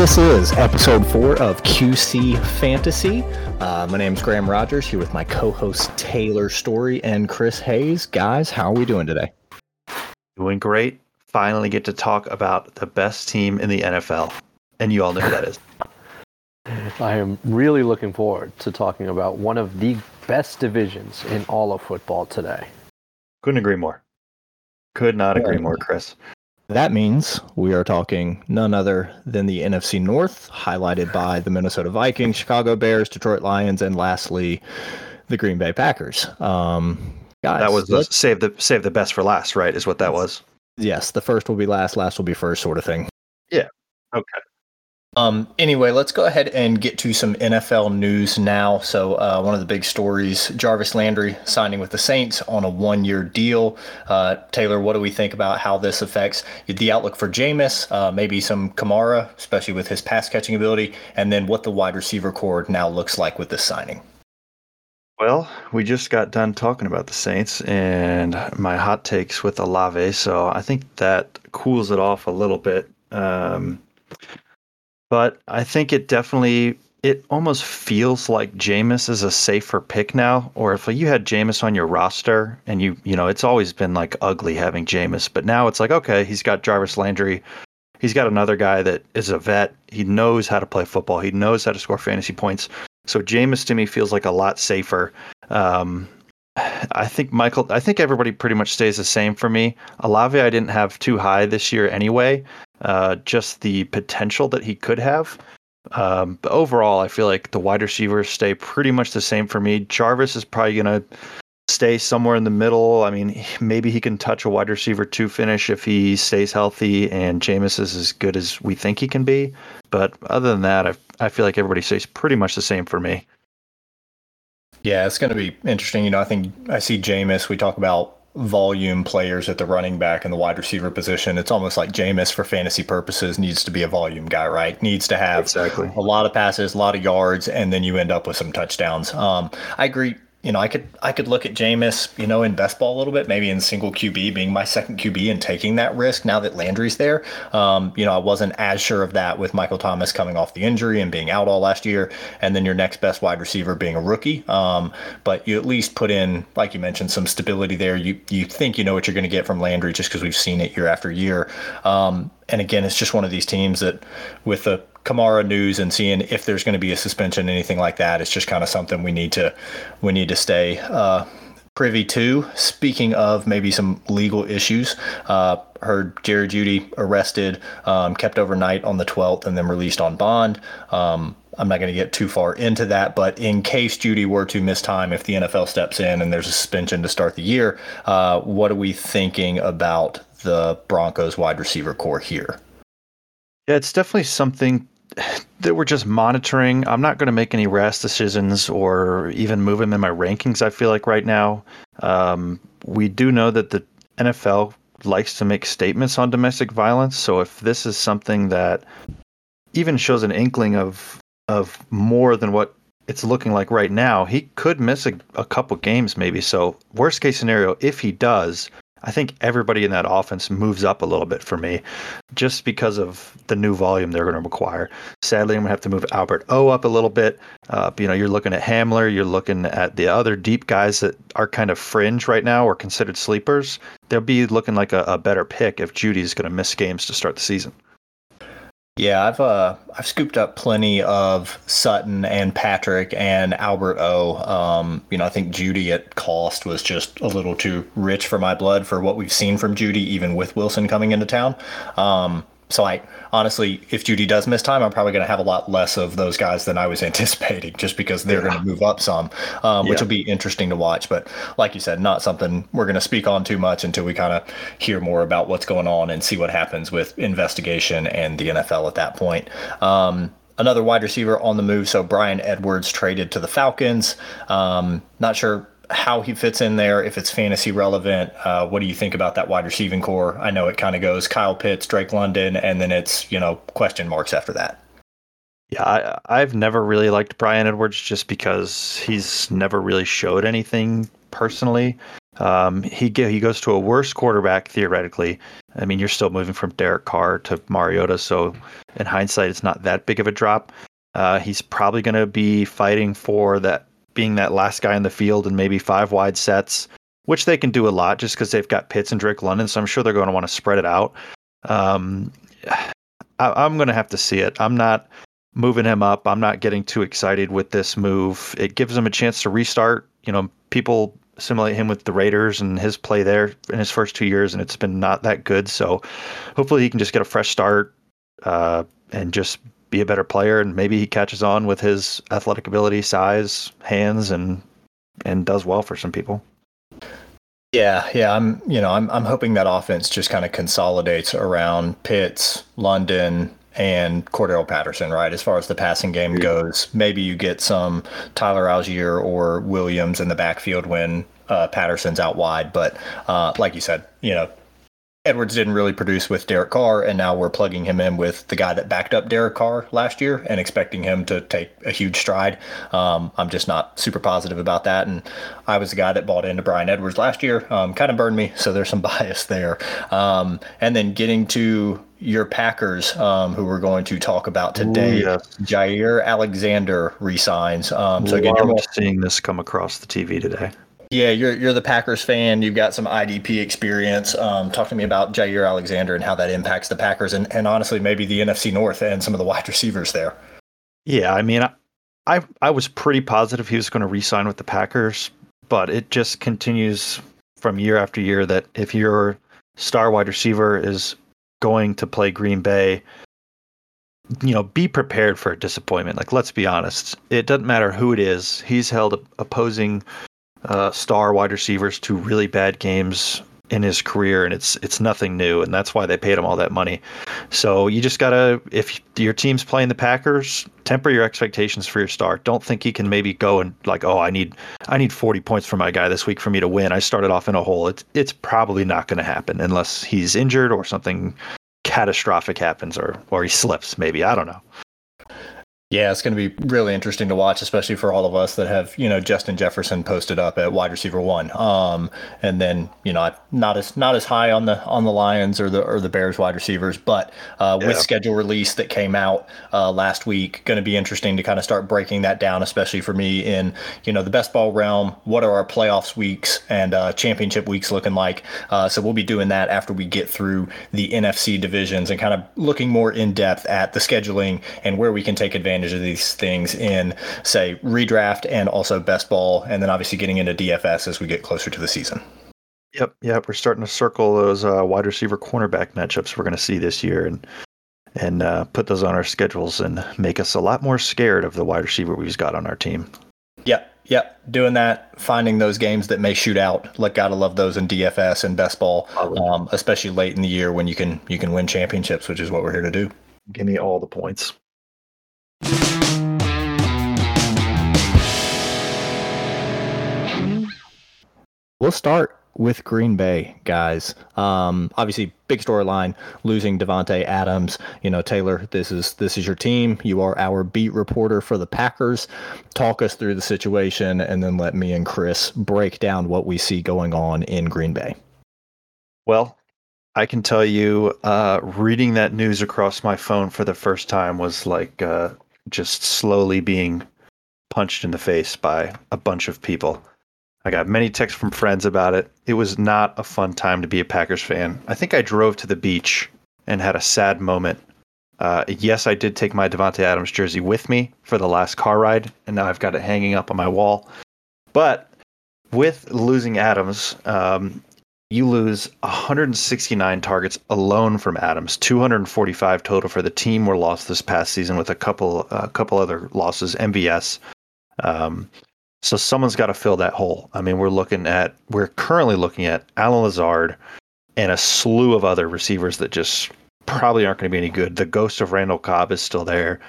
This is episode four of QC Fantasy. Uh, my name is Graham Rogers here with my co host Taylor Story and Chris Hayes. Guys, how are we doing today? Doing great. Finally get to talk about the best team in the NFL. And you all know who that is. I am really looking forward to talking about one of the best divisions in all of football today. Couldn't agree more. Could not agree more, Chris. That means we are talking none other than the NFC North, highlighted by the Minnesota Vikings, Chicago Bears, Detroit Lions, and lastly, the Green Bay Packers. Um, guys, that was the save the save the best for last, right? Is what that was. Yes, the first will be last, last will be first, sort of thing. Yeah. Okay. Um, anyway, let's go ahead and get to some NFL news now. So, uh, one of the big stories Jarvis Landry signing with the Saints on a one year deal. Uh, Taylor, what do we think about how this affects the outlook for Jameis, uh, maybe some Kamara, especially with his pass catching ability, and then what the wide receiver core now looks like with this signing? Well, we just got done talking about the Saints and my hot takes with Olave, so I think that cools it off a little bit. Um, but I think it definitely it almost feels like Jameis is a safer pick now. Or if you had Jameis on your roster and you you know it's always been like ugly having Jameis, but now it's like okay, he's got Jarvis Landry. He's got another guy that is a vet. He knows how to play football. He knows how to score fantasy points. So Jameis to me feels like a lot safer. Um, I think Michael. I think everybody pretty much stays the same for me. Olave, I didn't have too high this year anyway. Uh, just the potential that he could have. Um, but overall, I feel like the wide receivers stay pretty much the same for me. Jarvis is probably gonna stay somewhere in the middle. I mean, maybe he can touch a wide receiver two finish if he stays healthy, and Jameis is as good as we think he can be. But other than that, I I feel like everybody stays pretty much the same for me. Yeah, it's going to be interesting. You know, I think I see Jameis. We talk about volume players at the running back and the wide receiver position. It's almost like Jameis, for fantasy purposes, needs to be a volume guy, right? Needs to have exactly a lot of passes, a lot of yards, and then you end up with some touchdowns. Um, I agree you know, I could I could look at Jameis, you know, in best ball a little bit, maybe in single QB being my second QB and taking that risk now that Landry's there. Um, you know, I wasn't as sure of that with Michael Thomas coming off the injury and being out all last year, and then your next best wide receiver being a rookie. Um, but you at least put in, like you mentioned, some stability there. You you think you know what you're going to get from Landry just because we've seen it year after year. Um, and again, it's just one of these teams that, with the Kamara news and seeing if there's going to be a suspension, anything like that, it's just kind of something we need to we need to stay uh, privy to. Speaking of maybe some legal issues, uh, heard Jerry Jeudy arrested, um, kept overnight on the 12th, and then released on bond. Um, I'm not going to get too far into that, but in case Jeudy were to miss time, if the NFL steps in and there's a suspension to start the year, uh, what are we thinking about the Broncos wide receiver core here? Yeah, it's definitely something that we're just monitoring. I'm not going to make any rash decisions or even move him in my rankings. I feel like right now, um, we do know that the NFL likes to make statements on domestic violence. So if this is something that even shows an inkling of of more than what it's looking like right now, he could miss a, a couple games maybe. So worst case scenario, if he does, I think everybody in that offense moves up a little bit for me just because of the new volume they're going to require. Sadly, I'm going to have to move Albert O up a little bit. Uh, you know, you're looking at Hamler, you're looking at the other deep guys that are kind of fringe right now or considered sleepers. They'll be looking like a, a better pick if Jeudy's going to miss games to start the season. Yeah, I've uh I've scooped up plenty of Sutton and Patrick and Albert O. Um, you know, I think Jeudy at cost was just a little too rich for my blood for what we've seen from Jeudy, even with Wilson coming into town. Um, so I honestly, if Jeudy does miss time, I'm probably going to have a lot less of those guys than I was anticipating, just because they're yeah. going to move up some, um, yeah. which will be interesting to watch. But like you said, not something we're going to speak on too much until we kind of hear more about what's going on and see what happens with investigation and the NFL at that point. Um, another wide receiver on the move. So Bryan Edwards traded to the Falcons. Um, not sure how he fits in there, if it's fantasy relevant. Uh, what do you think about that wide receiving core? I know it kind of goes Kyle Pitts, Drake London, and then it's, you know, question marks after that. Yeah, I, have never really liked Bryan Edwards just because he's never really showed anything personally. Um, he he goes to a worse quarterback theoretically. I mean, you're still moving from Derek Carr to Mariota, so in hindsight, it's not that big of a drop. Uh, he's probably going to be fighting for that being that last guy in the field and maybe five wide sets, which they can do a lot just because they've got Pitts and Drake London. So I'm sure they're going to want to spread it out. Um, I, am going to have to see it. I'm not moving him up. I'm not getting too excited with this move. It gives him a chance to restart. You know, people assimilate him with the Raiders and his play there in his first two years, and it's been not that good. So hopefully he can just get a fresh start uh, and just be a better player, and maybe he catches on with his athletic ability, size, hands, and and does well for some people. Yeah, yeah, I'm you know I'm I'm hoping that offense just kind of consolidates around Pitts, London, and Cordarrelle Patterson, right? As far as the passing game goes, maybe you get some Tyler Allgeier or Williams in the backfield when uh, Patterson's out wide. But uh, like you said, you know, Edwards didn't really produce with Derek Carr, and now we're plugging him in with the guy that backed up Derek Carr last year and expecting him to take a huge stride. Um, I'm just not super positive about that. And I was the guy that bought into Bryan Edwards last year. Um, kind of burned me, so there's some bias there. Um, and then getting to your Packers, um, who we're going to talk about today, Ooh, yes. Jaire Alexander resigns. Um, so again, you're seeing this come across the TV today. Yeah, you're you're the Packers fan. You've got some IDP experience. Um, talk to me about Jaire Alexander and how that impacts the Packers, and, and honestly, maybe the NFC North and some of the wide receivers there. Yeah, I mean, I I was pretty positive he was going to re-sign with the Packers, but it just continues from year after year that if your star wide receiver is going to play Green Bay, you know, be prepared for a disappointment. Like, let's be honest, it doesn't matter who it is. He's held opposing uh, star wide receivers to really bad games in his career, and it's it's nothing new, and that's why they paid him all that money. So you just gotta, if your team's playing the Packers, temper your expectations for your star. Don't think he can maybe go and like, oh, I need I need 40 points from my guy this week for me to win. I started off in a hole. It's it's probably not going to happen unless he's injured or something catastrophic happens, or or he slips. Maybe I don't know. Yeah, it's going to be really interesting to watch, especially for all of us that have, you know, Justin Jefferson posted up at wide receiver one, um, and then you know not as not as high on the on the Lions or the or the Bears wide receivers, but uh, yeah. with schedule release that came out uh, last week, going to be interesting to kind of start breaking that down, especially for me in you know the best ball realm. What are our playoffs weeks and uh, championship weeks looking like? Uh, so we'll be doing that after we get through the NFC divisions and kind of looking more in depth at the scheduling and where we can take advantage advantage of these things in, say, redraft and also best ball, and then obviously getting into DFS as we get closer to the season. Yep, yep. We're starting to circle those uh, wide receiver cornerback matchups we're going to see this year, and and uh, put those on our schedules and make us a lot more scared of the wide receiver we've got on our team. Yep, Yep, doing that, finding those games that may shoot out. Like gotta love those in DFS and best ball, um, especially late in the year when you can you can win championships, which is what we're here to do. Give me all the points. We'll start with Green Bay, guys. Um, obviously, big storyline losing Davante Adams. You know, Taylor, this is this is your team. You are our beat reporter for the Packers. Talk us through the situation, and then let me and Chris break down what we see going on in Green Bay. Well, I can tell you, uh, reading that news across my phone for the first time was like uh, just slowly being punched in the face by a bunch of people. I got many texts from friends about it. It was not a fun time to be a Packers fan. I think I drove to the beach and had a sad moment. Uh, yes, I did take my Davante Adams jersey with me for the last car ride, and now I've got it hanging up on my wall. But with losing Adams, um, you lose 169 targets alone from Adams. 245 total for the team were lost this past season, with a couple a couple other losses. MVS. Um, so someone's got to fill that hole. I mean, we're looking at we're currently looking at Allen Lazard and a slew of other receivers that just probably aren't going to be any good. The ghost of Randall Cobb is still there.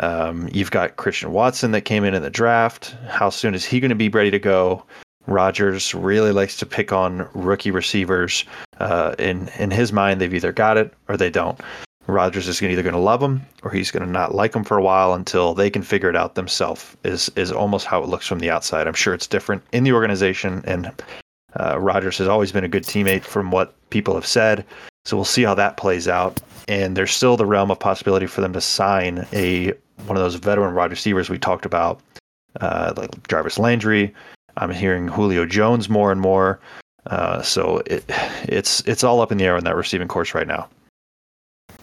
Um, you've got Christian Watson that came in in the draft. How soon is he going to be ready to go? Rodgers really likes to pick on rookie receivers. Uh, in in his mind, they've either got it or they don't. Rodgers is either going to love them or he's going to not like them for a while until they can figure it out themselves. Is is almost how it looks from the outside. I'm sure it's different in the organization, and Uh, Rodgers has always been a good teammate from what people have said. So we'll see how that plays out. And there's still the realm of possibility for them to sign a one of those veteran wide receivers we talked about, uh, like Jarvis Landry. I'm hearing Julio Jones more and more. Uh, so it, it's it's all up in the air on that receiving course right now.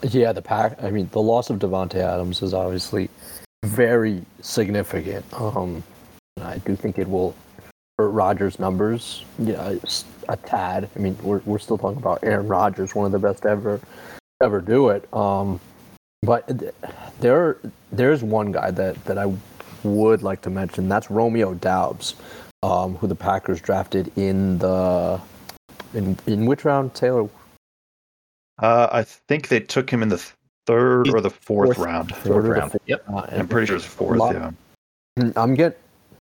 Yeah, the pack. I mean, the loss of Davante Adams is obviously very significant. Um, I do think it will hurt Rodgers' numbers. Yeah, a tad. I mean, we're we're still talking about Aaron Rodgers, one of the best ever ever do it. Um, but there there's one guy that that I would like to mention. That's Romeo Doubs, um, who the Packers drafted in the in in which round, Taylor? Uh, I think they took him in the third or the fourth, fourth round. Fourth round. Fifth, yep. Uh, I'm pretty sure it's fourth. Lot, yeah. I'm getting.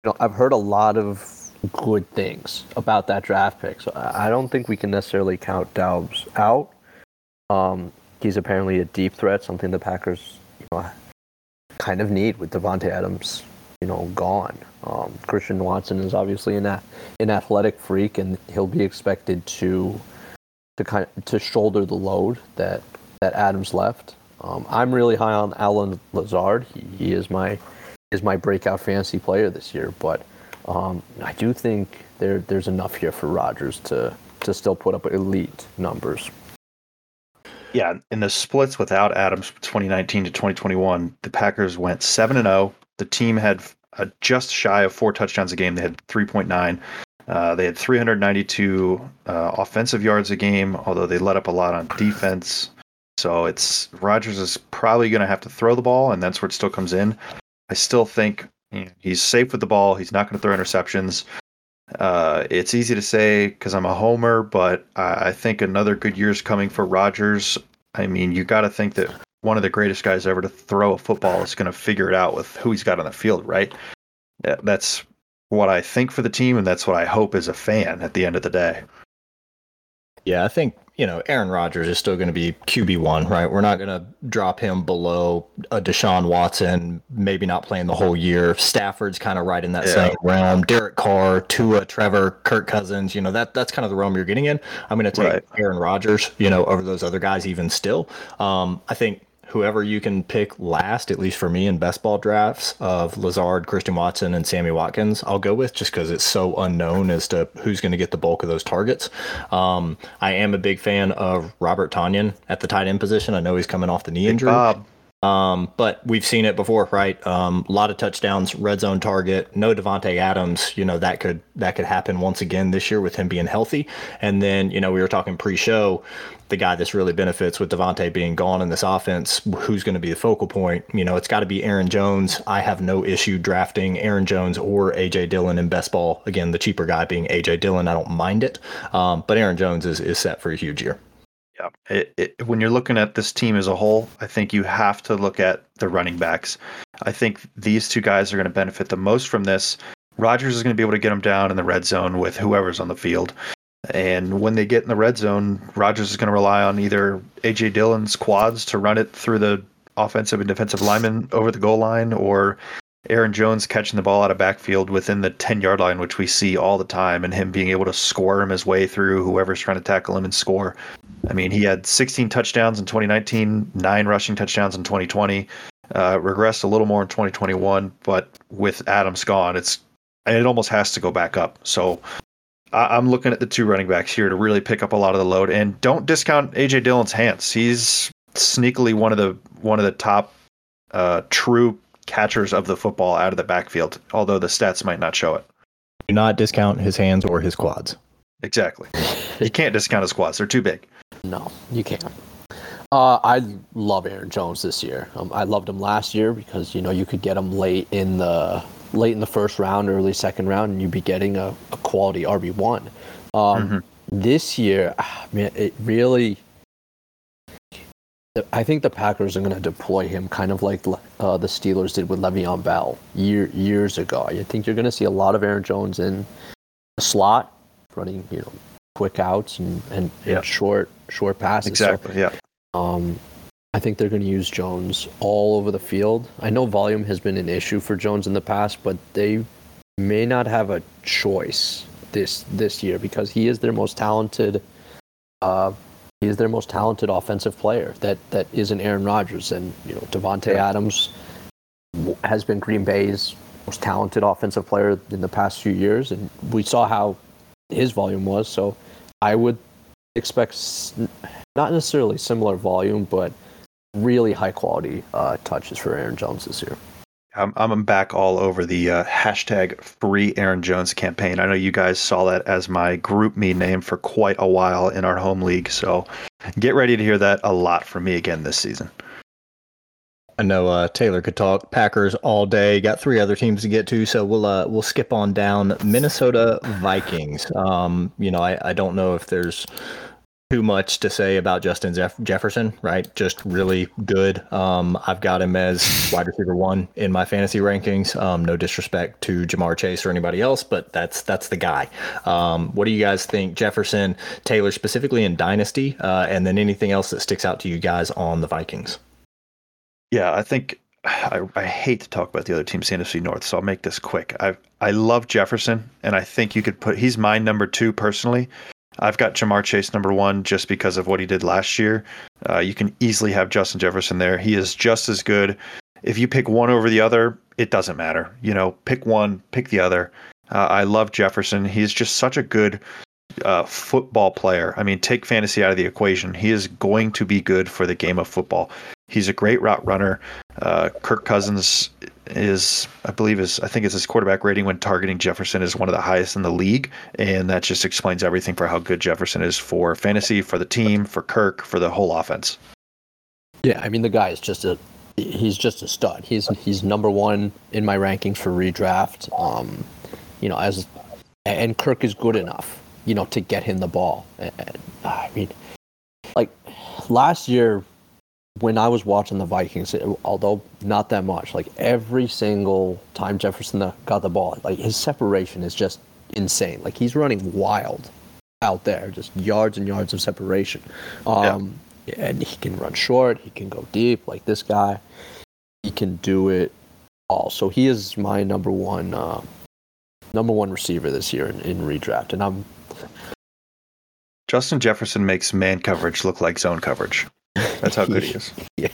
You know, I've heard a lot of good things about that draft pick. So I don't think we can necessarily count Doubs out. Um, he's apparently a deep threat, something the Packers, you know, kind of need with Davante Adams, you know, gone. Um, Christian Watson is obviously an an athletic freak, and he'll be expected to to kind of, to shoulder the load that that Adams left. Um, I'm really high on Allen Lazard. He, he is my is my breakout fantasy player this year, but um, I do think there there's enough here for Rodgers to to still put up elite numbers. Yeah, in the splits without Adams 2019 to 2021, the Packers went 7 and 0. The team had a just shy of four touchdowns a game. They had 3.9. Uh, they had 392 uh, offensive yards a game, although they let up a lot on defense. So it's Rodgers is probably going to have to throw the ball, and that's where it still comes in. I still think He's safe with the ball. He's not going to throw interceptions. Uh, it's easy to say because I'm a homer, but I, I think another good year is coming for Rodgers. I mean, you got to think that one of the greatest guys ever to throw a football is going to figure it out with who he's got on the field, right? That's what I think for the team, and that's what I hope as a fan at the end of the day. Yeah, I think you know, Aaron Rodgers is still going to be QB1, right? We're not going to drop him below a Deshaun Watson, maybe not playing the whole year. Stafford's kind of right in that yeah. same realm. Derek Carr, Tua, Trevor, Kirk Cousins, you know, that that's kind of the realm you're getting in. I'm going to take right. Aaron Rodgers, you know, over those other guys even still. Um, I think whoever you can pick last, at least for me in best ball drafts of Lazard, Christian Watson, and Sammy Watkins, I'll go with just because it's so unknown as to who's going to get the bulk of those targets. Um, I am a big fan of Robert Tonyan at the tight end position. I know he's coming off the knee big injury. Bob. Um, but we've seen it before, right? Um, a lot of touchdowns, red zone target. No Davante Adams. You know that could that could happen once again this year with him being healthy. And then you know we were talking pre-show, the guy that's really benefits with Davante being gone in this offense. Who's going to be the focal point? You know, it's got to be Aaron Jones. I have no issue drafting Aaron Jones or AJ Dillon in best ball. Again, the cheaper guy being AJ Dillon. I don't mind it, um, but Aaron Jones is is set for a huge year. Yeah. It, it, when you're looking at this team as a whole, I think you have to look at the running backs. I think these two guys are going to benefit the most from this. Rodgers is going to be able to get them down in the red zone with whoever's on the field. And when they get in the red zone, Rodgers is going to rely on either AJ Dillon's quads to run it through the offensive and defensive linemen over the goal line, or Aaron Jones catching the ball out of backfield within the 10 yard line, which we see all the time, and him being able to squirm his way through whoever's trying to tackle him and score. I mean, he had 16 touchdowns in 2019, nine rushing touchdowns in 2020, uh, regressed a little more in 2021, but with Adams gone, it's it almost has to go back up. So I, I'm looking at the two running backs here to really pick up a lot of the load, and don't discount AJ Dillon's hands. He's sneakily one of the one of the top uh, true catchers of the football out of the backfield, although the stats might not show it. Do not discount his hands or his quads. Exactly. you can't discount his quads; they're too big. No, you can't. Uh, I love Aaron Jones this year. Um, I loved him last year because you know you could get him late in the late in the first round, early second round, and you'd be getting a, a quality RB one. Um, mm-hmm. This year, ah, man, it really I think the Packers are going to deploy him kind of like uh, the Steelers did with Le'Veon Bell year, years ago. I think you're going to see a lot of Aaron Jones in the slot, running you know quick outs and and, and short short passes. Exactly. So, yeah. Um, I think they're going to use Jones all over the field. I know volume has been an issue for Jones in the past, but they may not have a choice this this year because he is their most talented. Uh, he is their most talented offensive player. That that isn't Aaron Rodgers, and you know Davante yeah. Adams has been Green Bay's most talented offensive player in the past few years, and we saw how his volume was. So I would expect not necessarily similar volume, but really high quality uh, touches for Aaron Jones this year. I'm, I'm back all over the uh, hashtag free Aaron Jones campaign. I know you guys saw that as my GroupMe name for quite a while in our home league. So get ready to hear that a lot from me again this season. I know uh, Taylor could talk Packers all day. Got three other teams to get to, so we'll uh, we'll skip on down Minnesota Vikings. Um, you know, I, I don't know if there's too much to say about Justin Jeff- Jefferson, right? Just really good. Um, I've got him as wide receiver one in my fantasy rankings. Um, no disrespect to Ja'Marr Chase or anybody else, but that's that's the guy. Um, what do you guys think, Jefferson, Taylor, specifically in Dynasty, uh, and then anything else that sticks out to you guys on the Vikings? Yeah, I think I, I hate to talk about the other teams, NFC North, so I'll make this quick. I I love Jefferson, and I think you could put he's my number two personally. I've got Ja'Marr Chase number one just because of what he did last year. Uh, you can easily have Justin Jefferson there. He is just as good. If you pick one over the other, it doesn't matter. You know, pick one, pick the other. Uh, I love Jefferson. He's just such a good uh, football player. I mean, take fantasy out of the equation. He is going to be good for the game of football. He's a great route runner. Uh, Kirk Cousins is, I believe, is I think it's his quarterback rating when targeting Jefferson is one of the highest in the league, and that just explains everything for how good Jefferson is for fantasy, for the team, for Kirk, for the whole offense. Yeah, I mean the guy is just a he's just a stud. He's he's number one in my rankings for redraft. Um, you know, as and Kirk is good enough, you know, to get him the ball. And, I mean, like last year when I was watching the Vikings, it, although not that much, like every single time Jefferson got the ball, like his separation is just insane. Like he's running wild out there, just yards and yards of separation. Um, yeah. And he can run short, he can go deep. Like this guy, he can do it all. So he is my number one, uh, number one receiver this year in, in redraft, and I'm. Justin Jefferson makes man coverage look like zone coverage. That's how good he is. yeah.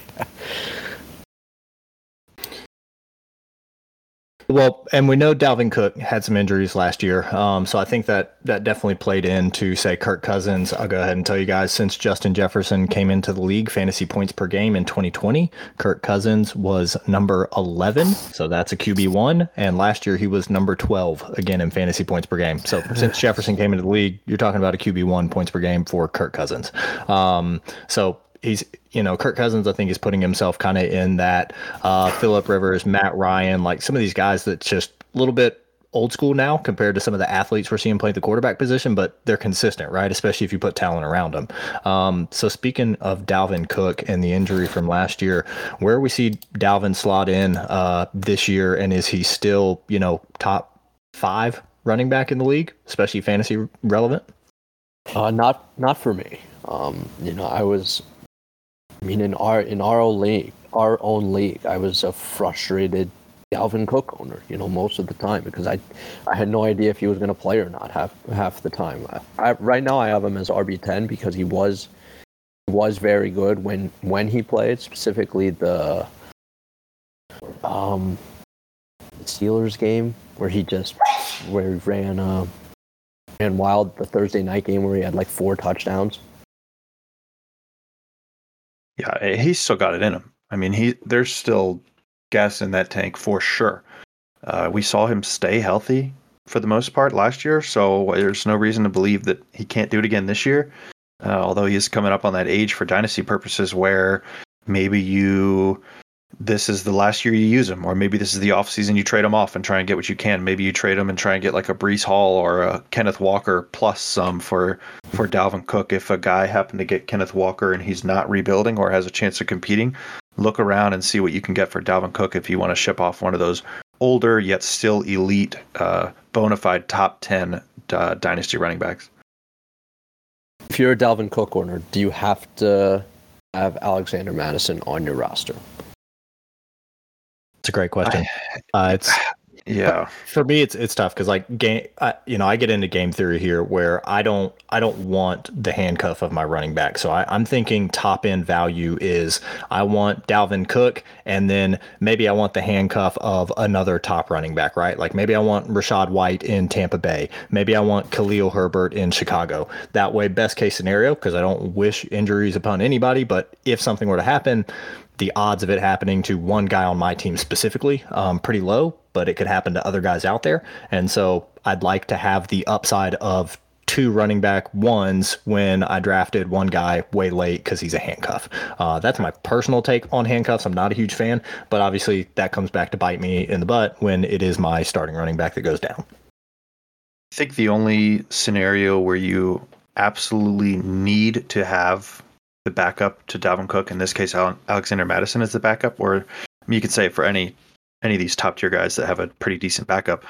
Well, and we know Dalvin Cook had some injuries last year, um, so I think that that definitely played into say Kirk Cousins. I'll go ahead and tell you guys since Justin Jefferson came into the league, fantasy points per game in 2020, Kirk Cousins was number 11, so that's a QB one, and last year he was number 12 again in fantasy points per game. So since Jefferson came into the league, you're talking about a QB one points per game for Kirk Cousins. Um, so he's you know Kirk Cousins I think is putting himself kind of in that uh, Philip Rivers, Matt Ryan, like some of these guys that's just a little bit old school now compared to some of the athletes we're seeing play the quarterback position, but they're consistent, right? Especially if you put talent around them. Um, so speaking of Dalvin Cook and the injury from last year, where we see Dalvin slot in uh, this year, and is he still you know top five running back in the league, especially fantasy relevant? Uh, not not for me. Um, you know, I was I mean, in our in our own league, our own league, I was a frustrated Dalvin Cook owner. You know, most of the time because I I had no idea if he was going to play or not half half the time. I, right now, I have him as RB ten because he was was very good when when he played. Specifically, the um Steelers game where he just where he ran uh, ran wild. The Thursday night game where he had like four touchdowns. Yeah, eh, he's still got it in him. I mean, he there's still gas in that tank for sure. Uh, we saw him stay healthy for the most part last year, so there's no reason to believe that he can't do it again this year. Uh, although he is coming up on that age for dynasty purposes where maybe you this is the last year you use them, or maybe this is the off season you trade them off and try and get what you can. Maybe you trade them and try and get like a Breece Hall or a Kenneth Walker plus some for for Dalvin Cook. If a guy happened to get Kenneth Walker and he's not rebuilding or has a chance of competing, look around and see what you can get for Dalvin Cook if you want to ship off one of those older yet still elite, uh, bona fide top ten uh, dynasty running backs. If you're a Dalvin Cook owner, do you have to have Alexander Mattison on your roster? It's a great question. Uh, it's Yeah. For me, it's it's tough because like game, I, you know, I get into game theory here where I don't I don't want the handcuff of my running back. So I, I'm thinking top end value is I want Dalvin Cook, and then maybe I want the handcuff of another top running back, right? Like maybe I want Rachaad White in Tampa Bay, maybe I want Khalil Herbert in Chicago. That way, best case scenario, because I don't wish injuries upon anybody, but if something were to happen, the odds of it happening to one guy on my team specifically um, pretty low but it could happen to other guys out there. And so i'd like to have the upside of two running back ones when i drafted one guy way late because he's a handcuff. Uh, that's my personal take on handcuffs. I'm not a huge fan but obviously that comes back to bite me in the butt when it is my starting running back that goes down. I think the only scenario where you absolutely need to have the backup to Dalvin Cook, in this case, Alexander Mattison is the backup, or I mean, you could say for any any of these top tier guys that have a pretty decent backup.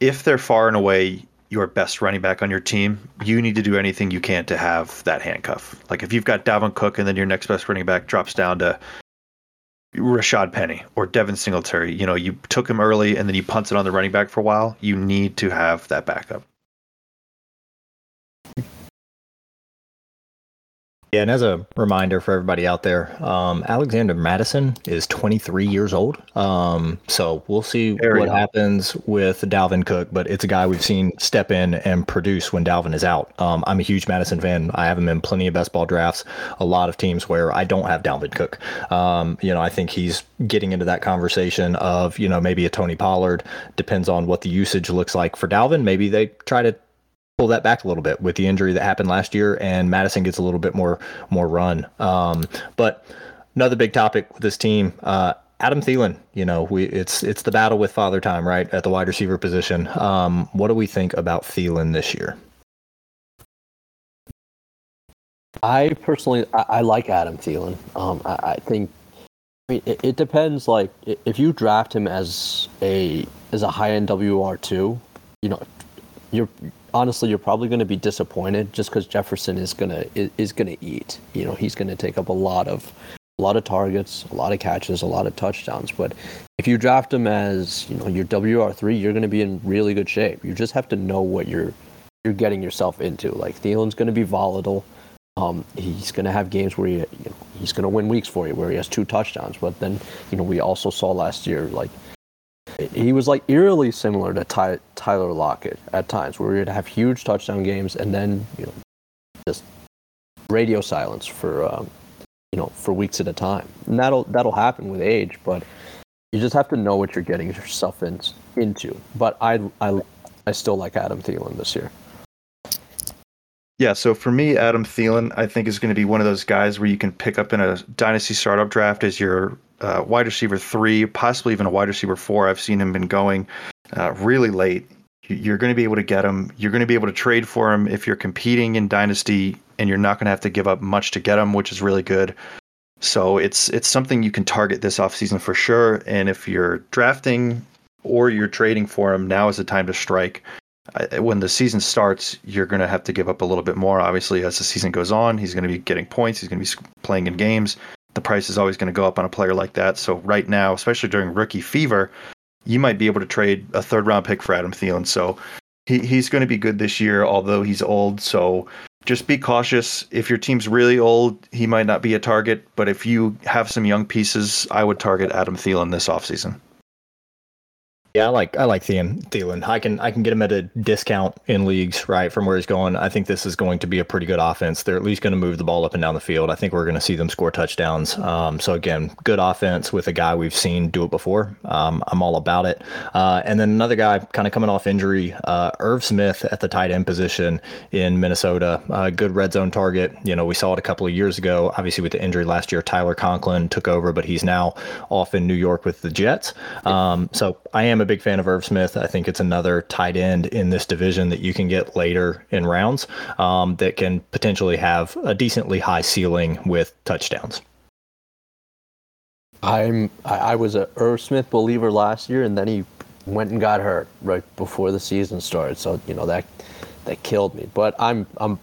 If they're far and away your best running back on your team, you need to do anything you can to have that handcuff. Like if you've got Dalvin Cook and then your next best running back drops down to Rashaad Penny or Devin Singletary, you know, you took him early and then you punted on the running back for a while, you need to have that backup. Yeah, and as a reminder for everybody out there, um, Alexander Mattison is 23 years old. Um, so we'll see what happens with Dalvin Cook, but it's a guy we've seen step in and produce when Dalvin is out. Um, I'm a huge Mattison fan. I have him in plenty of best ball drafts, a lot of teams where I don't have Dalvin Cook. Um, you know, I think he's getting into that conversation of, you know, maybe a Tony Pollard, depends on what the usage looks like for Dalvin. Maybe they try to pull that back a little bit with the injury that happened last year, and Mattison gets a little bit more more run. Um, but another big topic with this team. Uh, Adam Thielen, you know, we it's it's the battle with Father Time, right, at the wide receiver position. Um, what do we think about Thielen this year? I personally, I, I like Adam Thielen. Um, I, I, think, I mean, it, it, depends. Like, if you draft him as a as a high end WR two, you know, you're honestly you're probably going to be disappointed just because Jefferson is gonna is, is gonna eat. You know, he's going to take up a lot of a lot of targets, a lot of catches, a lot of touchdowns. But if you draft him as you know your WR three, you're going to be in really good shape. You just have to know what you're you're getting yourself into. Like Thielen's going to be volatile. Um, he's going to have games where he, you know, he's going to win weeks for you, where he has two touchdowns. But then, you know, we also saw last year like he was like eerily similar to Ty, Tyler Lockett at times, where he'd have huge touchdown games and then you know just radio silence for um, you know for weeks at a time. And that'll that'll happen with age, but you just have to know what you're getting yourself in, into. But I I I still like Adam Thielen this year. Yeah, so for me, Adam Thielen, I think is going to be one of those guys where you can pick up in a dynasty startup draft as your uh, wide receiver three, possibly even a wide receiver four. I've seen him been going uh, really late. You're going to be able to get him. You're going to be able to trade for him if you're competing in dynasty, and you're not going to have to give up much to get him, which is really good. So it's it's something you can target this offseason for sure. And if you're drafting or you're trading for him, now is the time to strike. When the season starts, you're going to have to give up a little bit more. Obviously, as the season goes on, he's going to be getting points. He's going to be playing in games the price is always going to go up on a player like that. So right now, especially during rookie fever, you might be able to trade a third round pick for Adam Thielen. So he, he's going to be good this year, although he's old. So just be cautious. If your team's really old, he might not be a target. But if you have some young pieces, I would target Adam Thielen this offseason. Yeah, I like I like Thielen. Thielen. I can I can get him at a discount in leagues, right, from where he's going. I think this is going to be a pretty good offense. They're at least going to move the ball up and down the field. I think we're going to see them score touchdowns. Um, so again, good offense with a guy we've seen do it before. Um, I'm all about it. Uh, and then another guy kind of coming off injury, uh, Irv Smith at the tight end position in Minnesota. Good red zone target. You know, we saw it a couple of years ago. Obviously, with the injury last year, Tyler Conklin took over, but he's now off in New York with the Jets. Um, so I am a big fan of Irv Smith. I think it's another tight end in this division that you can get later in rounds um, that can potentially have a decently high ceiling with touchdowns. I'm I was a Irv Smith believer last year, and then he went and got hurt right before the season started. So you know that that killed me. But I'm I'm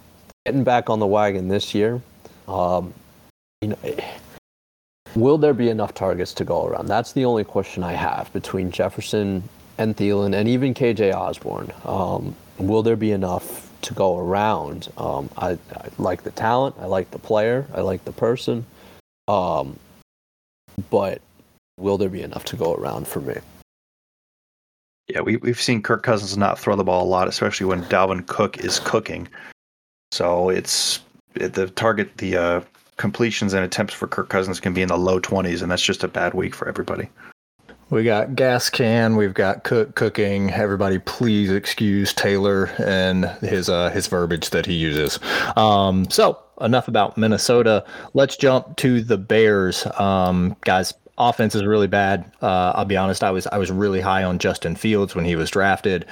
getting back on the wagon this year. Um, you know, Will there be enough targets to go around? That's the only question I have between Jefferson and Thielen and even KJ Osborne. Um, will there be enough to go around? Um, I, I, like the talent. I like the player. I like the person. Um, but will there be enough to go around for me? Yeah, we, we've seen Kirk Cousins not throw the ball a lot, especially when Dalvin Cook is cooking. So it's the target, the uh, completions and attempts for Kirk Cousins can be in the low 20s, and that's just a bad week for everybody. We got gas can. We've got cook cooking. Everybody, please excuse Taylor and his uh, his verbiage that he uses. Um, so enough about Minnesota. Let's jump to the Bears, um, guys. Offense is really bad. Uh, I'll be honest. I was I was really high on Justin Fields when he was drafted.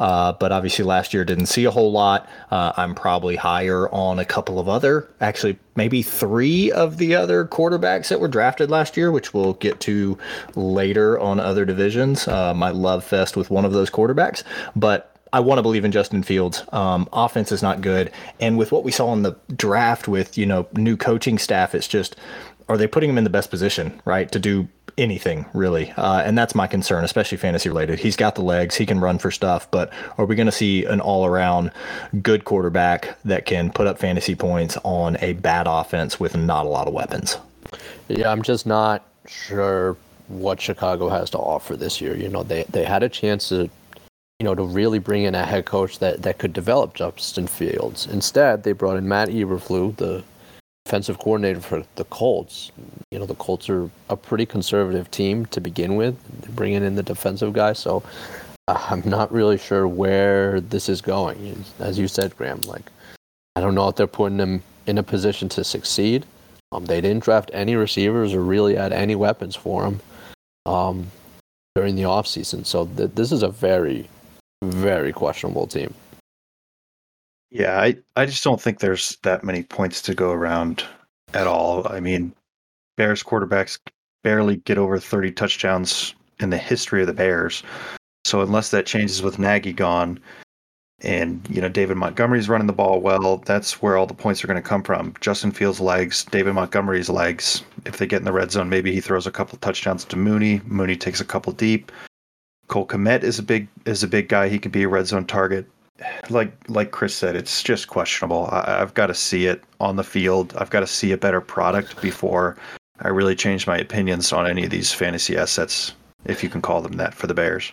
Uh, but obviously last year didn't see a whole lot. Uh, I'm probably higher on a couple of other, actually maybe three of the other quarterbacks that were drafted last year, which we'll get to later on other divisions. Uh, my love fest with one of those quarterbacks, but I want to believe in Justin Fields. Um, offense is not good, and with what we saw in the draft with you know new coaching staff, it's just are they putting him in the best position right to do anything really, uh, and that's my concern, especially fantasy related. He's got the legs, he can run for stuff, but are we going to see an all around good quarterback that can put up fantasy points on a bad offense with not a lot of weapons? Yeah, I'm just not sure what Chicago has to offer this year. You know, they they had a chance to you know, to really bring in a head coach that, that could develop Justin Fields. Instead, they brought in Matt Eberflus, the defensive coordinator for the Colts. You know, the Colts are a pretty conservative team to begin with. Bringing in the defensive guy, so uh, I'm not really sure where this is going. As you said, Graham, like I don't know if they're putting them in a position to succeed. Um, they didn't draft any receivers or really add any weapons for them um, during the offseason. So th- this is a very, very questionable team. Yeah, I, I just don't think there's that many points to go around at all. I mean, Bears quarterbacks barely get over 30 touchdowns in the history of the Bears. So unless that changes with Nagy gone and, you know, David Montgomery's running the ball well, that's where all the points are going to come from. Justin Fields' legs, David Montgomery's legs. If they get in the red zone, maybe he throws a couple touchdowns to Mooney. Mooney takes a couple deep. Cole Kmet is a big is a big guy. He could be a red zone target like like Chris said, it's just questionable. I, have got to see it on the field. I've got to see a better product before I really change my opinions on any of these fantasy assets, if you can call them that, for the Bears.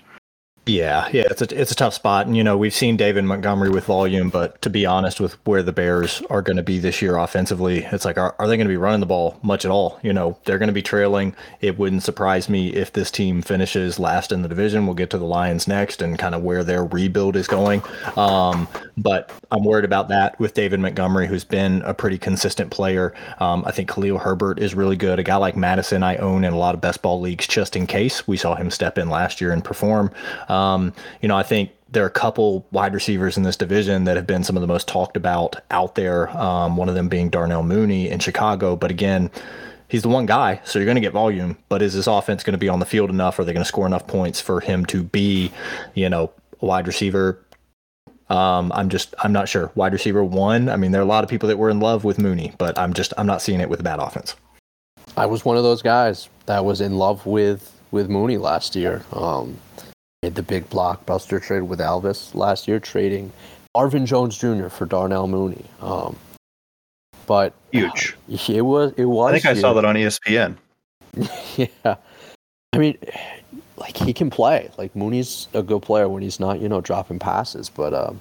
Yeah, yeah, it's a it's a tough spot, and you know we've seen David Montgomery with volume, but to be honest, with where the Bears are going to be this year offensively, it's like are, are they going to be running the ball much at all? You know they're going to be trailing. It wouldn't surprise me if this team finishes last in the division. We'll get to the Lions next, and kind of where their rebuild is going. Um, but I'm worried about that with David Montgomery, who's been a pretty consistent player. Um, I think Khalil Herbert is really good. A guy like Mattison, I own in a lot of best ball leagues just in case. We saw him step in last year and perform. You know, I think there are a couple wide receivers in this division that have been some of the most talked about out there. Um, one of them being Darnell Mooney in Chicago. But again, he's the one guy, so you're going to get volume. But is this offense going to be on the field enough? Are they going to score enough points for him to be, you know, a wide receiver? Um, I'm just, I'm not sure. Wide receiver one. I mean, there are a lot of people that were in love with Mooney, but I'm just, I'm not seeing it with a bad offense. I was one of those guys that was in love with with Mooney last year. Um, made the big blockbuster trade with Elvis last year, trading Arvin Jones Jr. for Darnell Mooney. Um, but huge. Uh, it was. It was. I think huge. I saw that on ESPN. yeah, I mean, like he can play. Like Mooney's a good player when he's not, you know, dropping passes. But, um,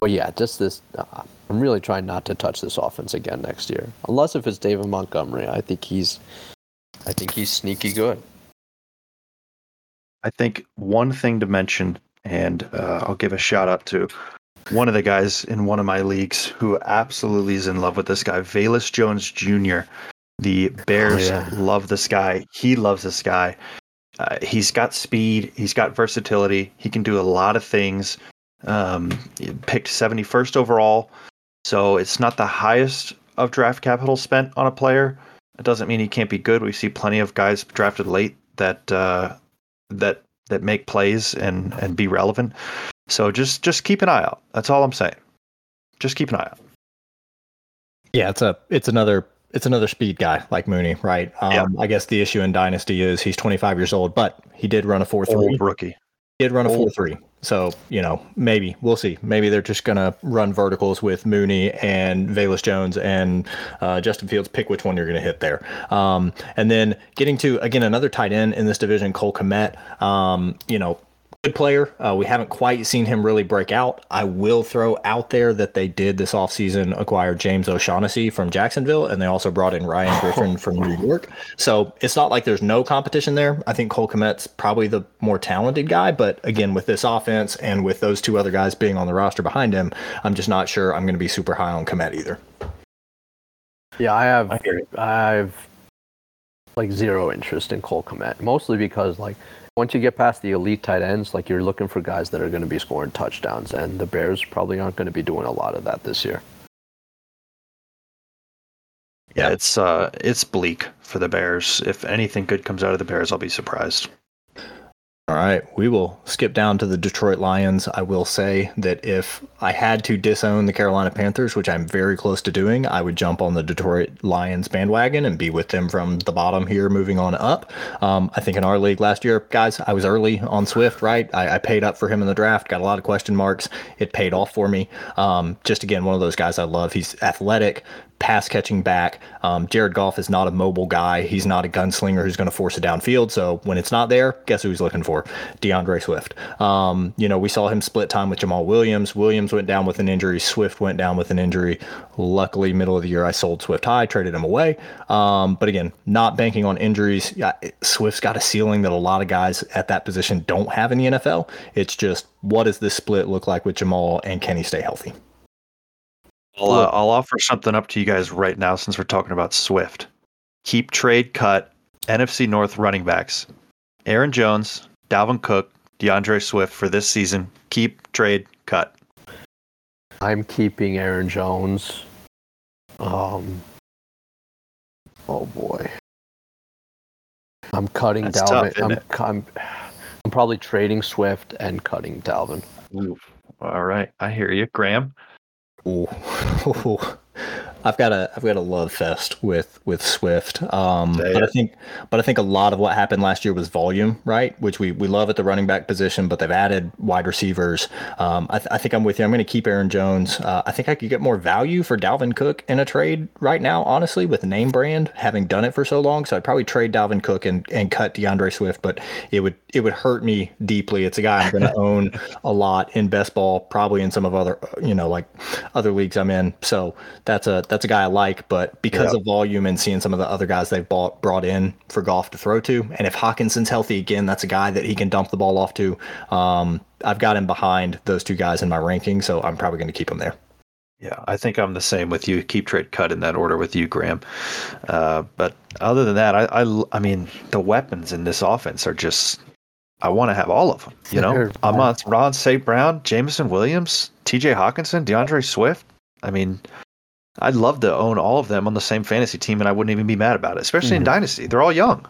but yeah, just this. Uh, I'm really trying not to touch this offense again next year, unless if it's David Montgomery. I think he's, I think he's sneaky good. I think one thing to mention, and uh, I'll give a shout out to one of the guys in one of my leagues who absolutely is in love with this guy, Velus Jones Jr. The Bears oh, yeah. love this guy. He loves this guy. Uh, he's got speed. He's got versatility. He can do a lot of things. Um, picked 71st overall, so it's not the highest of draft capital spent on a player. It doesn't mean he can't be good. We see plenty of guys drafted late that uh, that that make plays and and be relevant. So just just keep an eye out. That's all I'm saying. Just keep an eye out. Yeah, it's a it's another it's another speed guy like Mooney, right? Um, yeah. I guess the issue in Dynasty is he's 25 years old, but he did run a 4 3. rookie. He did run a four three. So, you know, maybe we'll see. Maybe they're just going to run verticals with Mooney and Velus Jones and uh, Justin Fields. Pick which one you're going to hit there. Um, and then getting to, again, another tight end in this division, Cole Kmet. Um, you know, good player. Uh, we haven't quite seen him really break out. I will throw out there that they did this offseason acquire James O'Shaughnessy from Jacksonville, and they also brought in Ryan Griffin from New York. So it's not like there's no competition there. I think Cole Kmet's probably the more talented guy, but again, with this offense and with those two other guys being on the roster behind him, I'm just not sure I'm going to be super high on Kmet either. Yeah, I have. I I've like zero interest in Cole Kmet, mostly because like once you get past the elite tight ends, like you're looking for guys that are going to be scoring touchdowns, and the Bears probably aren't going to be doing a lot of that this year. Yeah, it's uh, it's bleak for the Bears. If anything good comes out of the Bears, I'll be surprised. All right, we will skip down to the Detroit Lions. I will say that if I had to disown the Carolina Panthers, which I'm very close to doing, I would jump on the Detroit Lions bandwagon and be with them from the bottom here, moving on up. Um, I think in our league last year, guys, I was early on Swift, right? I, I, paid up for him in the draft, got a lot of question marks. It paid off for me. Um, just again, one of those guys I love. He's athletic, pass catching back. Um, Jared Goff is not a mobile guy. He's not a gunslinger who's going to force it downfield. So when it's not there, guess who he's looking for? D'Andre Swift. Um, you know, we saw him split time with Jamaal Williams. Williams went down with an injury. Swift went down with an injury. Luckily, middle of the year, I sold Swift high, traded him away. Um, but again, not banking on injuries. Swift's got a ceiling that a lot of guys at that position don't have in the NFL. It's just what does this split look like with Jamaal and can he stay healthy? I'll, uh, I'll offer something up to you guys right now since we're talking about Swift. Keep trade cut NFC North running backs Aaron Jones, Dalvin Cook, D'Andre Swift for this season. Keep trade cut. I'm keeping Aaron Jones. Um. Oh boy. I'm cutting That's Dalvin. Tough, I'm, I'm, I'm probably trading Swift and cutting Dalvin. Ooh. All right, I hear you, Graham. Ooh. I've got a I've got a love fest with with Swift. Um, but I think but I think a lot of what happened last year was volume, right? Which we, we love at the running back position, but they've added wide receivers. Um, I, th- I, think I'm with you. I'm going to keep Aaron Jones. Uh, I think I could get more value for Dalvin Cook in a trade right now, honestly, with name brand having done it for so long. So I'd probably trade Dalvin Cook and, and cut D'Andre Swift, but it would it would hurt me deeply. It's a guy I'm going to own a lot in best ball, probably in some of other you know like other leagues I'm in. So that's a that's a guy I like, but because of volume and seeing some of the other guys they've bought brought in for Goff to throw to, and if Hockenson's healthy again, that's a guy that he can dump the ball off to. Um, I've got him behind those two guys in my ranking, so I'm probably going to keep him there. Yeah, I think I'm the same with you. Keep trade cut in that order with you, Graham. Uh, but other than that, I, I, I mean, the weapons in this offense are just. I want to have all of them. You know, I'm on Ron St. Brown, Jameson Williams, T.J. Hockenson, D'Andre Swift. I mean, I'd love to own all of them on the same fantasy team, and I wouldn't even be mad about it. Especially mm-hmm. in Dynasty, they're all young.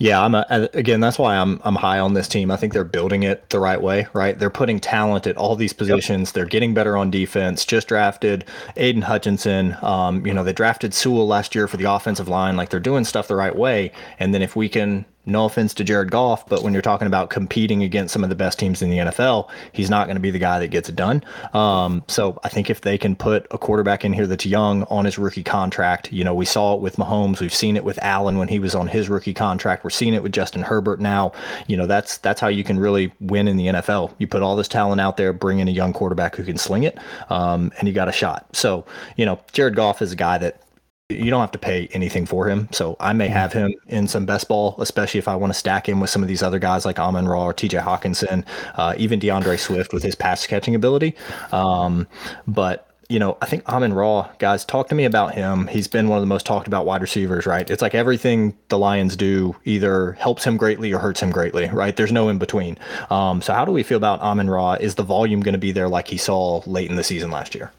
Yeah, I'm a, again. That's why I'm I'm high on this team. I think they're building it the right way. Right, they're putting talent at all these positions. Yep. They're getting better on defense. Just drafted Aidan Hutchinson. Um, you know, they drafted Sewell last year for the offensive line. Like they're doing stuff the right way. And then if we can no offense to Jared Goff, but when you're talking about competing against some of the best teams in the NFL, he's not going to be the guy that gets it done. Um, so I think if they can put a quarterback in here that's young on his rookie contract, you know, we saw it with Mahomes, we've seen it with Allen when he was on his rookie contract, we're seeing it with Justin Herbert now. You know, that's that's how you can really win in the NFL. You put all this talent out there, bring in a young quarterback who can sling it, um, and you got a shot. So you know, Jared Goff is a guy that you don't have to pay anything for him. So I may have him in some best ball, especially if I want to stack him with some of these other guys like Amon Ra or TJ Hockenson, uh, even D'Andre Swift with his pass catching ability. Um, but you know, I think Amon Ra, guys, talk to me about him. He's been one of the most talked about wide receivers, right? It's like everything the Lions do either helps him greatly or hurts him greatly, right? There's no in between. Um, so how do we feel about Amon Ra? Is the volume going to be there like he saw late in the season last year?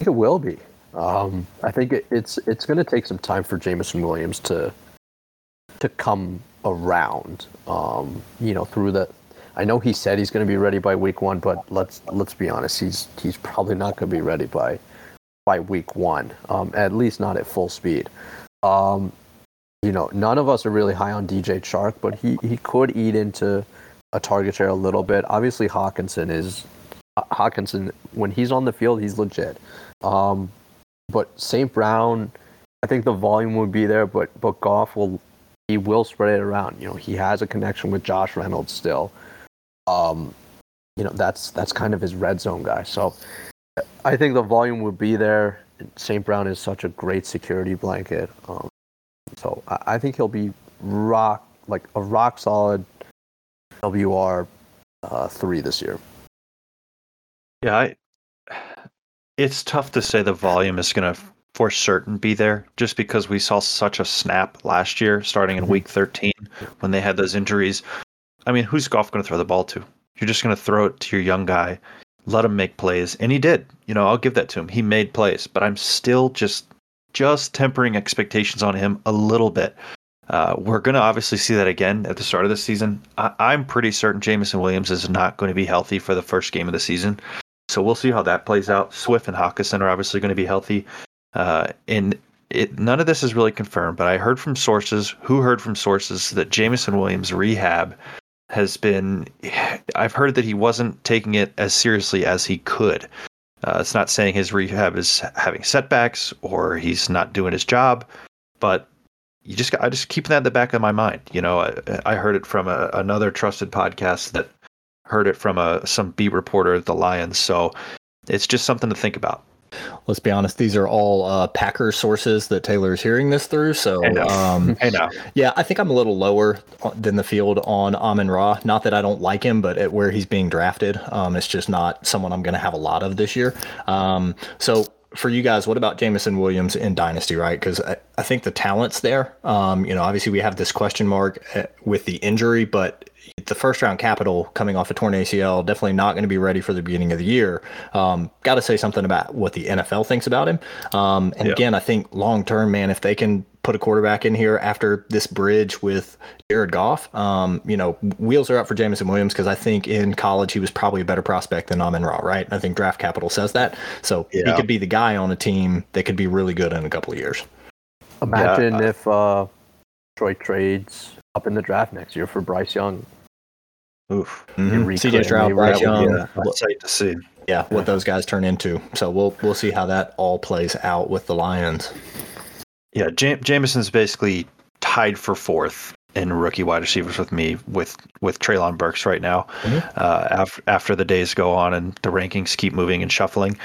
It will be. Um, I think it, it's it's going to take some time for Jameson Williams to to come around. Um, you know, through the. I know he said he's going to be ready by week one, but let's let's be honest, he's he's probably not going to be ready by by week one. Um, at least not at full speed. Um, you know, none of us are really high on DJ Chark, but he, he could eat into a target share a little bit. Obviously, Hockenson is Hockenson when he's on the field, he's legit. Um, but St. Brown, I think the volume would be there, but but Goff will he will spread it around. You know, he has a connection with Josh Reynolds still. Um, you know, that's that's kind of his red zone guy. So I think the volume would be there. St. Brown is such a great security blanket. Um, so I, I think he'll be rock like a rock solid WR uh, three this year. Yeah, I, it's tough to say the volume is going to for certain be there just because we saw such a snap last year starting in week 13 when they had those injuries. I mean, who's Goff going to throw the ball to? You're just going to throw it to your young guy, let him make plays, and he did. You know, I'll give that to him. He made plays, but I'm still just just tempering expectations on him a little bit. Uh, we're going to obviously see that again at the start of the season. I- am pretty certain Jameson Williams is not going to be healthy for the first game of the season. So we'll see how that plays out. Swift and Hockenson are obviously going to be healthy. Uh, and it, none of this is really confirmed, but I heard from sources who heard from sources that Jameson Williams' rehab has been. I've heard that he wasn't taking it as seriously as he could. Uh, it's not saying his rehab is having setbacks or he's not doing his job, but you just I just keep that in the back of my mind. You know, I, I heard it from a, another trusted podcast that heard it from a some beat reporter at the Lions. So it's just something to think about. Let's be honest; these are all uh, Packer sources that Taylor is hearing this through. So, I know. Um, I know. Yeah, I think I'm a little lower than the field on Amon Ra. Not that I don't like him, but at where he's being drafted, um, it's just not someone I'm going to have a lot of this year. Um, so for you guys, what about Jameson Williams in Dynasty, right? Because I, I, think the talent's there. Um, you know, obviously we have this question mark uh, with the injury, but the first round capital coming off a torn ACL, definitely not going to be ready for the beginning of the year. Um, Got to say something about what the NFL thinks about him. Um, and again, I think long term, man, if they can put a quarterback in here after this bridge with Jared Goff, um, you know, wheels are up for Jameson Williams because I think in college he was probably a better prospect than Amon Ra, right? I think draft capital says that. So yeah. he could be the guy on a team that could be really good in a couple of years. Imagine yeah. if uh, Detroit trades up in the draft next year for Bryce Young. Oof. Mm-hmm. CJ Stroud, Bryce Young. Yeah, sight to see. Yeah, what those guys turn into. So we'll we'll see how that all plays out with the Lions. Yeah, Jam- Jameson's basically tied for fourth in rookie wide receivers with me with with Treylon Burks right now. Mm-hmm. Uh, after after the days go on and the rankings keep moving and shuffling,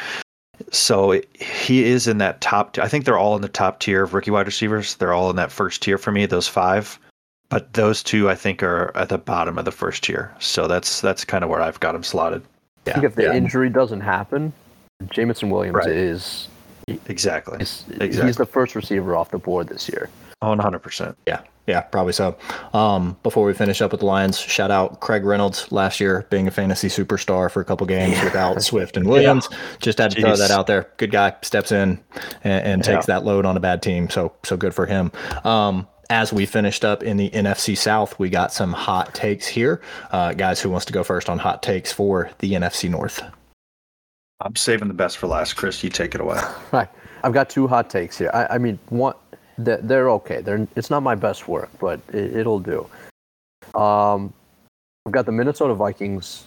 so it, he is in that top. T- I think they're all in the top tier of rookie wide receivers. They're all in that first tier for me. Those five but those two I think are at the bottom of the first tier. So that's that's kind of where I've got him slotted. Yeah. I think if the yeah. injury doesn't happen, Jameson Williams right. is exactly. Is, exactly. He's the first receiver off the board this year. Oh, 100%. Yeah. Yeah, probably so. Um, before we finish up with the Lions, shout out Craig Reynolds last year being a fantasy superstar for a couple games without Swift and Williams. Yeah. Just had to Jeez. throw that out there. Good guy steps in and, and takes that load on a bad team. So so good for him. Um, as we finished up in the NFC South, we got some hot takes here. Uh, guys, who wants to go first on hot takes for the NFC North? I'm saving the best for last. Chris, you take it away. Right. I've got two hot takes here. I, I mean, one, they're okay. They're, it's not my best work, but it, will do. Um, I've got the Minnesota Vikings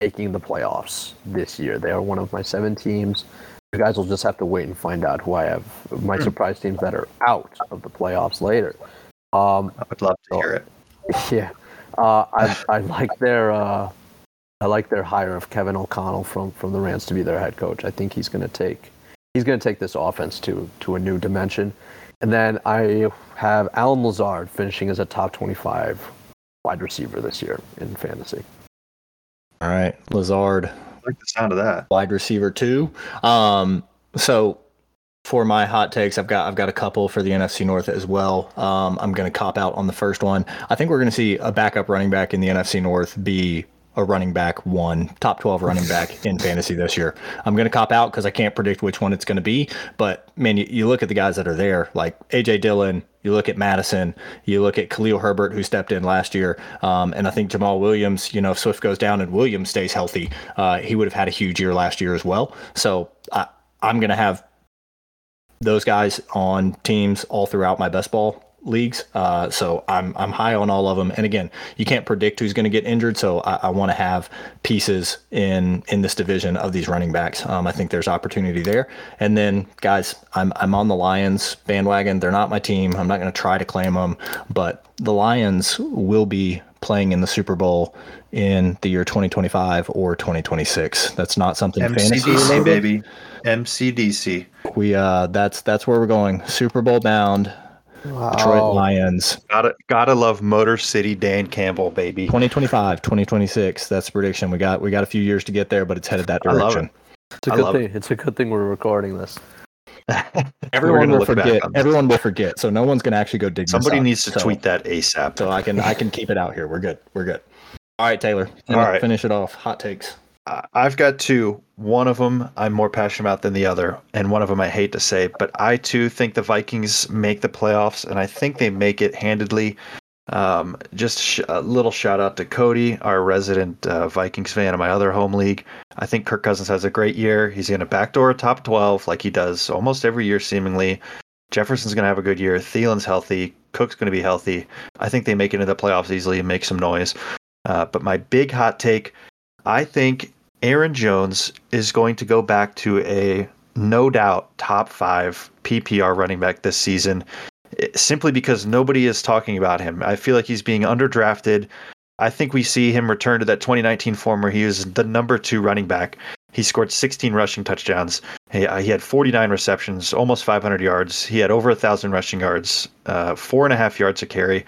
making the playoffs this year. They are one of my seven teams you guys will just have to wait and find out who I have my hmm. surprise teams that are out of the playoffs later. Um, I would love to so, hear it. Yeah, uh, I I like their uh, I like their hire of Kevin O'Connell from from the Rams to be their head coach. I think he's going to take he's going to take this offense to to a new dimension. And then I have Allen Lazard finishing as a top 25 wide receiver this year in fantasy. All right, Lazard like the sound of that. Wide receiver too. Um, so for my hot takes, I've got I've got a couple for the NFC North as well. Um, I'm going to cop out on the first one. I think we're going to see a backup running back in the NFC North be a running back one, top 12 running back in fantasy this year. I'm going to cop out because I can't predict which one it's going to be. But man, you, you, look at the guys that are there, like AJ Dillon, you look at Mattison, you look at Khalil Herbert, who stepped in last year. Um, and I think Jamaal Williams, you know, if Swift goes down and Williams stays healthy, uh, he would have had a huge year last year as well. So I'm going to have those guys on teams all throughout my best ball leagues. Uh, so I'm I'm high on all of them. And again, you can't predict who's going to get injured. So I, I want to have pieces in in this division of these running backs. Um, I think there's opportunity there. And then guys, I'm I'm on the Lions bandwagon. They're not my team. I'm not going to try to claim them, but the Lions will be playing in the Super Bowl in the year 2025 or 2026. That's not something fantasy MCDC, related. baby. MCDC. We uh, that's that's where we're going. Super Bowl bound. Detroit Lions. Gotta gotta love Motor City Dan Campbell, baby. 2025, 2026. That's the prediction. We got we got a few years to get there, but it's headed that I love direction. It's a I good love thing. It's a good thing we're recording this. Everyone will forget. Everyone will forget. So no one's gonna actually go dig. this Somebody up. needs to So- tweet that ASAP. So I can I can keep it out here. We're good. We're good. All right, Taylor. All right. Finish it off. Hot takes. I've got two. One of them I'm more passionate about than the other, and one of them I hate to say, but I too think the Vikings make the playoffs, and I think they make it handedly. Um, just sh- a little shout out to Cody, our resident uh, Vikings fan in my other home league. I think Kirk Cousins has a great year. He's going to backdoor a top 12 like he does almost every year, seemingly. Jefferson's going to have a good year. Thielen's healthy. Cook's going to be healthy. I think they make it into the playoffs easily and make some noise. Uh, but my big hot take I think Aaron Jones is going to go back to a no doubt top five PPR running back this season eh, simply because nobody is talking about him. I feel like he's being underdrafted. I think we see him return to that 2019 form where he was the number two running back. He scored 16 rushing touchdowns. He, uh, he had 49 receptions, almost 500 yards. He had over a thousand rushing yards, uh, four and a half yards a carry.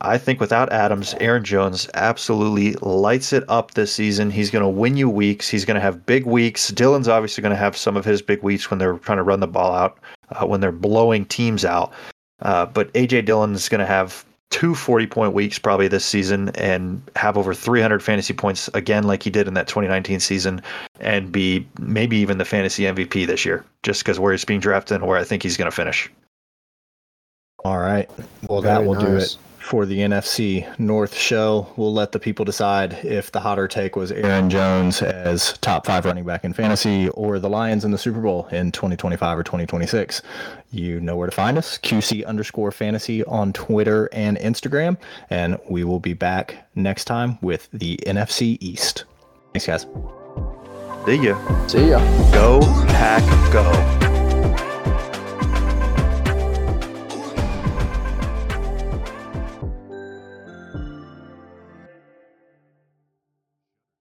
I think without Adams, Aaron Jones absolutely lights it up this season. He's going to win you weeks. He's going to have big weeks. Dillon's obviously going to have some of his big weeks when they're trying to run the ball out, uh, when they're blowing teams out. Uh, but AJ Dillon is going to have two 40 point weeks probably this season and have over 300 fantasy points again, like he did in that 2019 season, and be maybe even the fantasy MVP this year, just because where he's being drafted and where I think he's going to finish. All right. Well, that Very will do it for the NFC North show. We'll let the people decide if the hotter take was Aaron Jones as top five running back in fantasy or the Lions in the Super Bowl in 2025 or 2026. You know where to find us QC underscore fantasy on Twitter and Instagram. And we will be back next time with the NFC East. Thanks, guys. See ya. See ya. Go, pack, go.